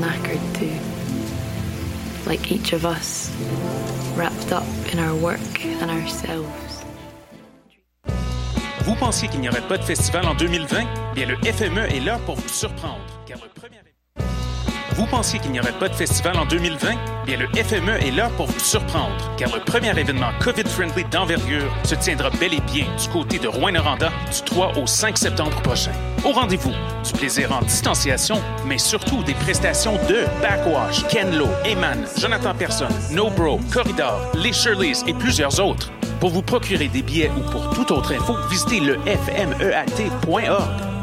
knackered too. Like each of us, wrapped up in our work and ourselves. Vous pensiez qu'il n'y aurait pas de festival en 2020? Bien, le FME est là pour vous surprendre. Car le premier... Vous pensiez qu'il n'y aurait pas de festival en 2020? Bien, le FME est là pour vous surprendre. Car le premier événement COVID-friendly d'envergure se tiendra bel et bien du côté de Rouen-Noranda du 3 au 5 septembre prochain. Au rendez-vous, du plaisir en distanciation, mais surtout des prestations de Backwash, Ken Lo, Eman, Jonathan Person, No Bro, Corridor, Les Shirleys et plusieurs autres. Pour vous procurer des billets ou pour toute autre info, visitez le fmeat.org.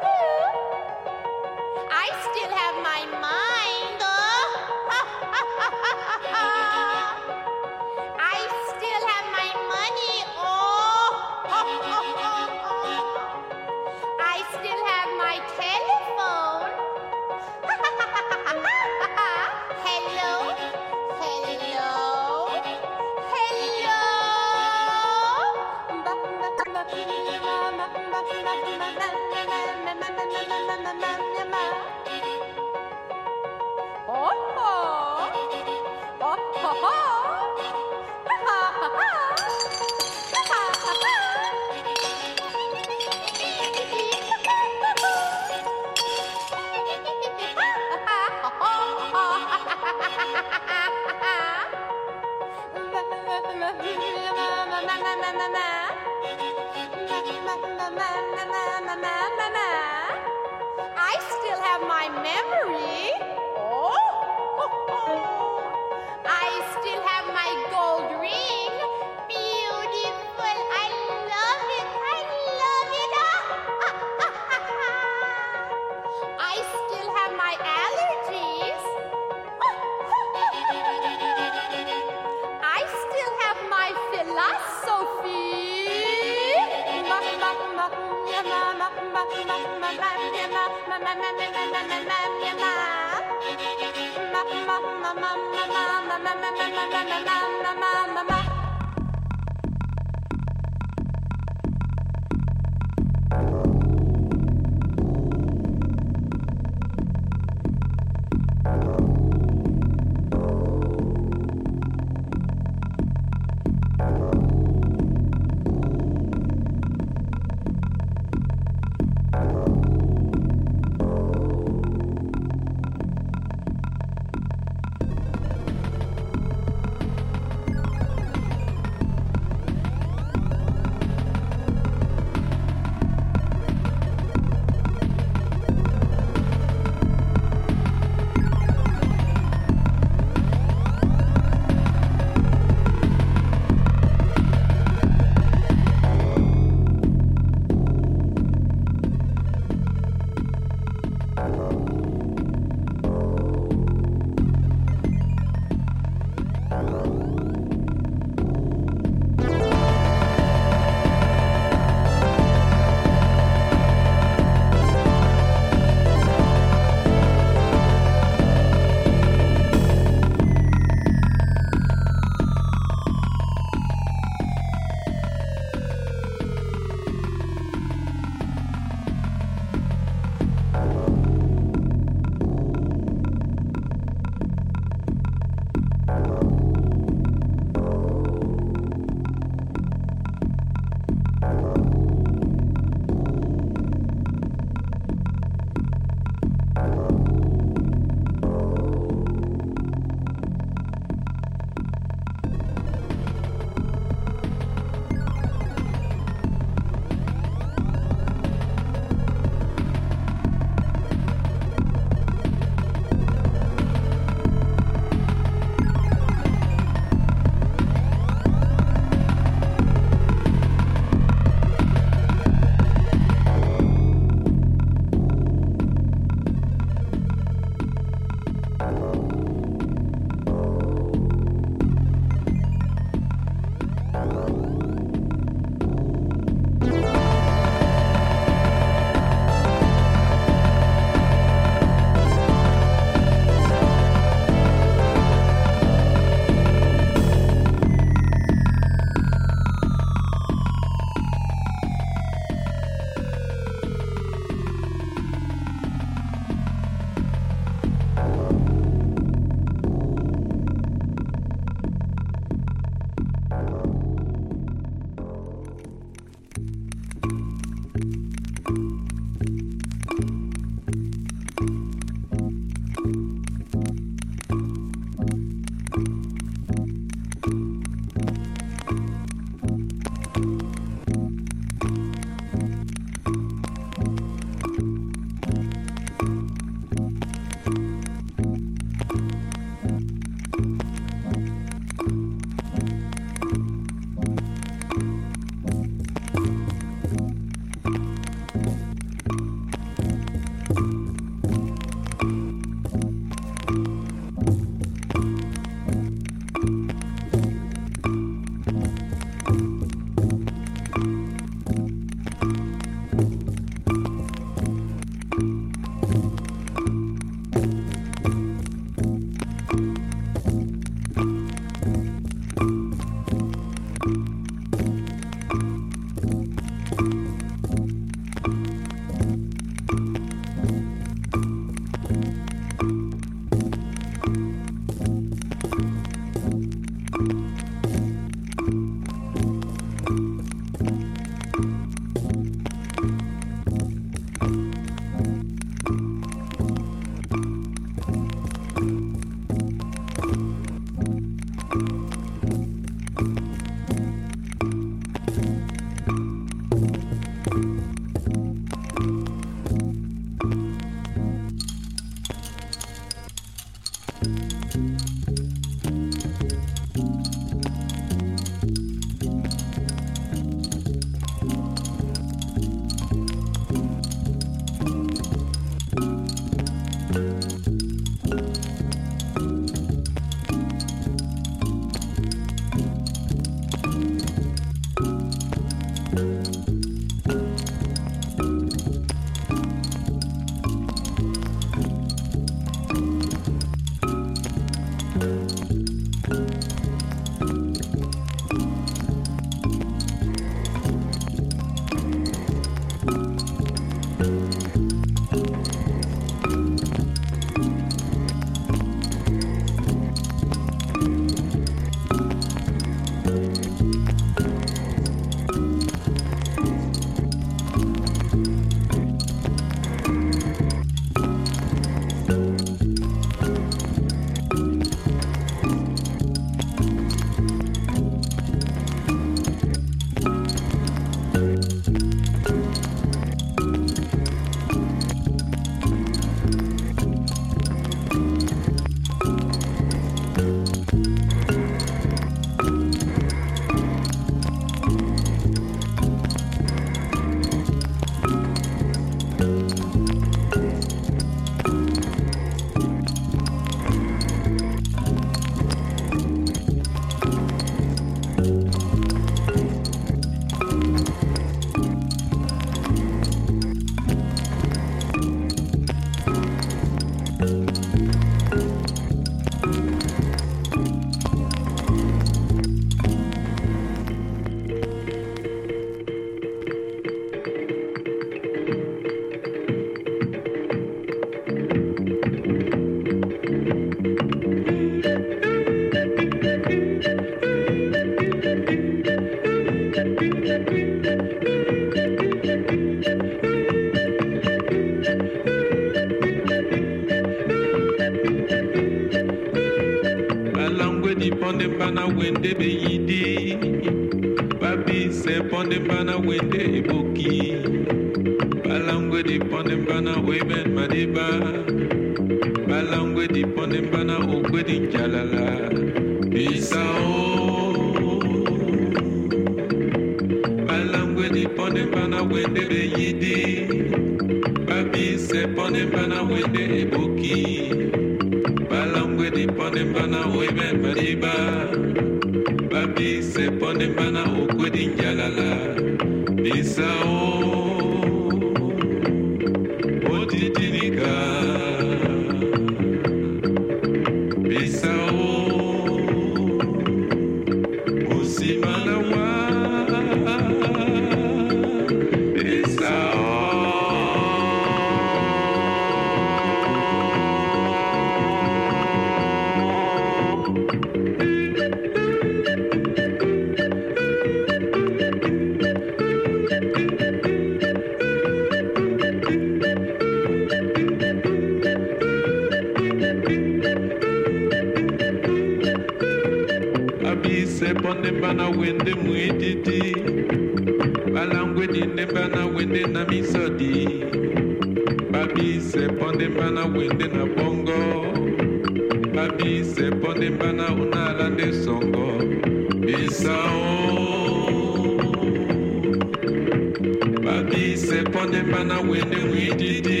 pɔnde bana wende windidi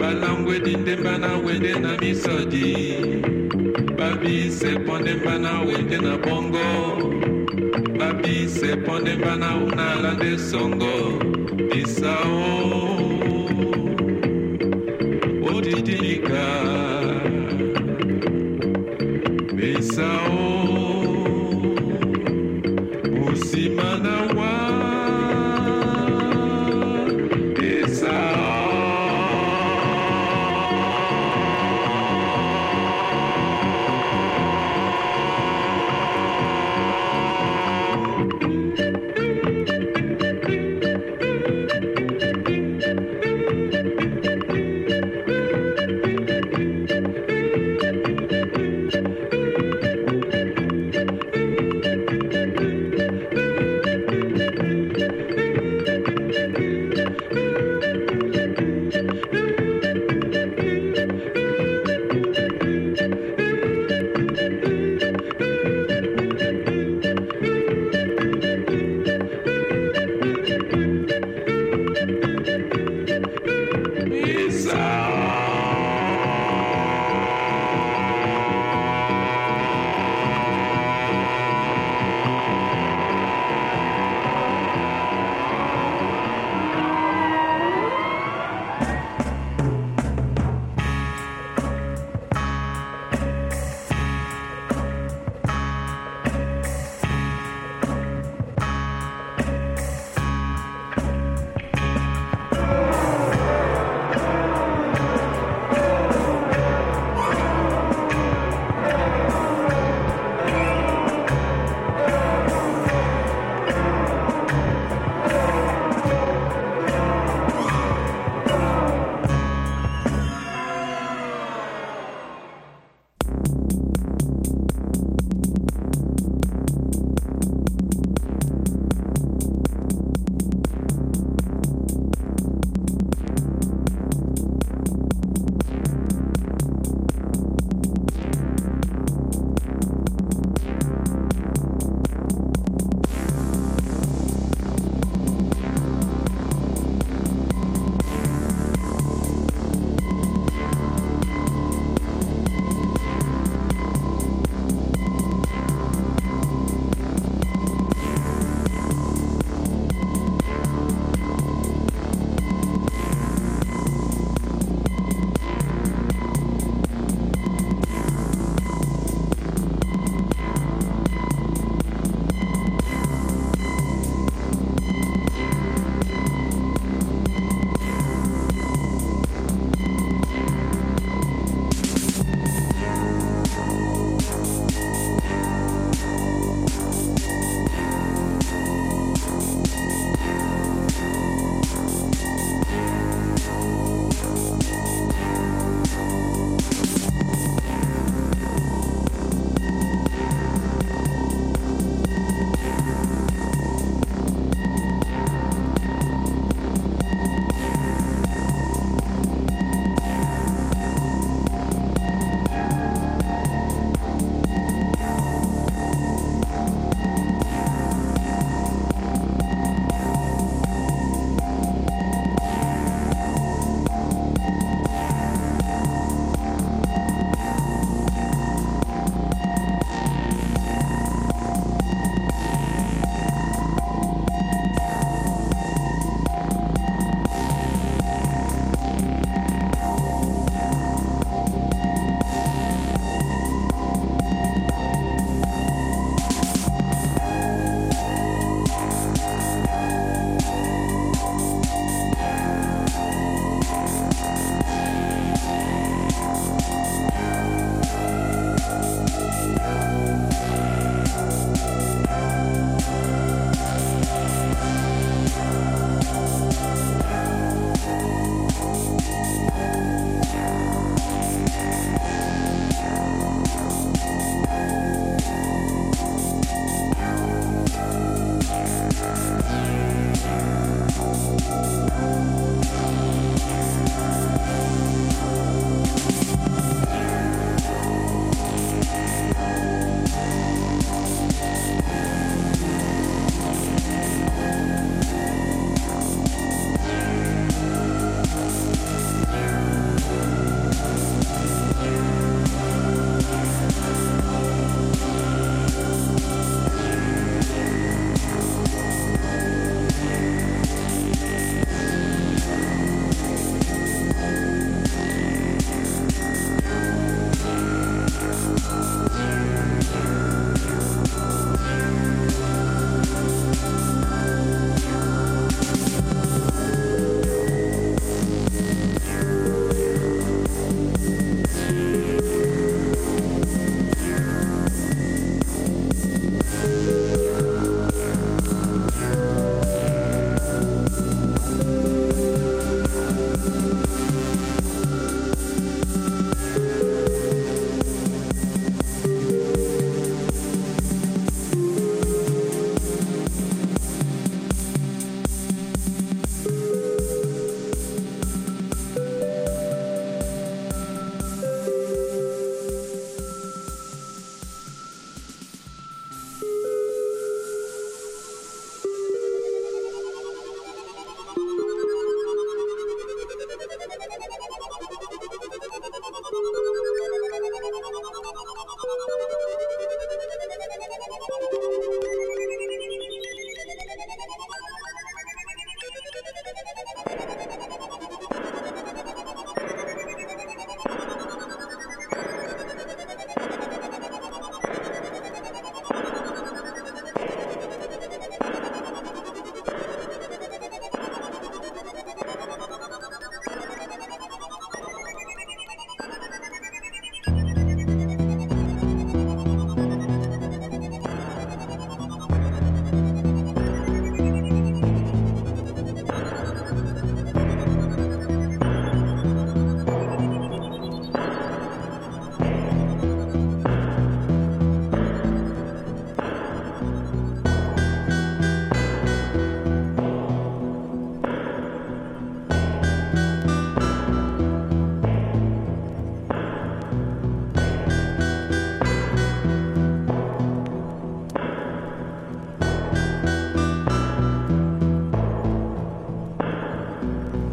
balangwedi nde bana wende na misɔdi babise pɔnde bana the na bɔngɔ babise pɔnde bana unala nde sɔngɔ bisao odidilika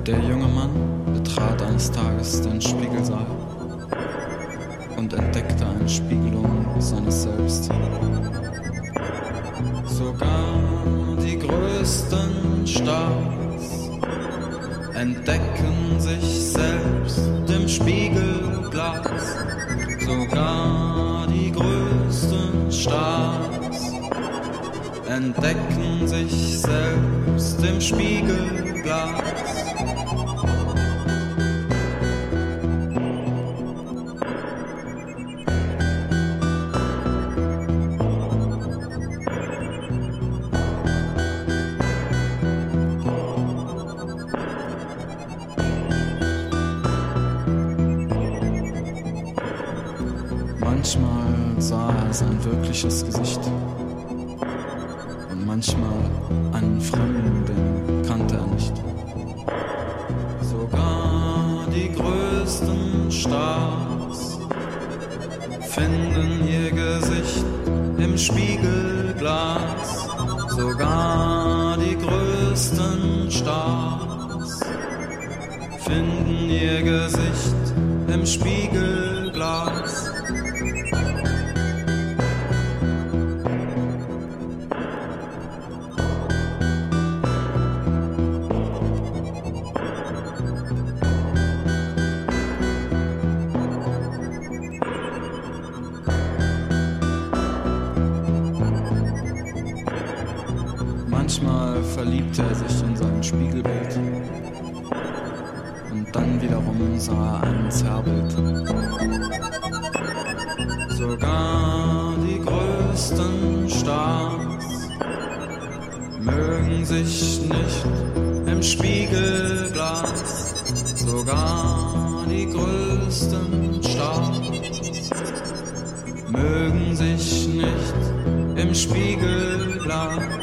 Der junge Mann betrat eines Tages den Spiegelsaal und entdeckte eine Spiegelung seines Selbst. Sogar die größten Stars entdecken sich selbst im Spiegelglas. Sogar die größten Stars entdecken sich selbst im Spiegelglas. Größten Stars mögen sich nicht im Spiegelglas. Sogar die größten Stars mögen sich nicht im Spiegelglas.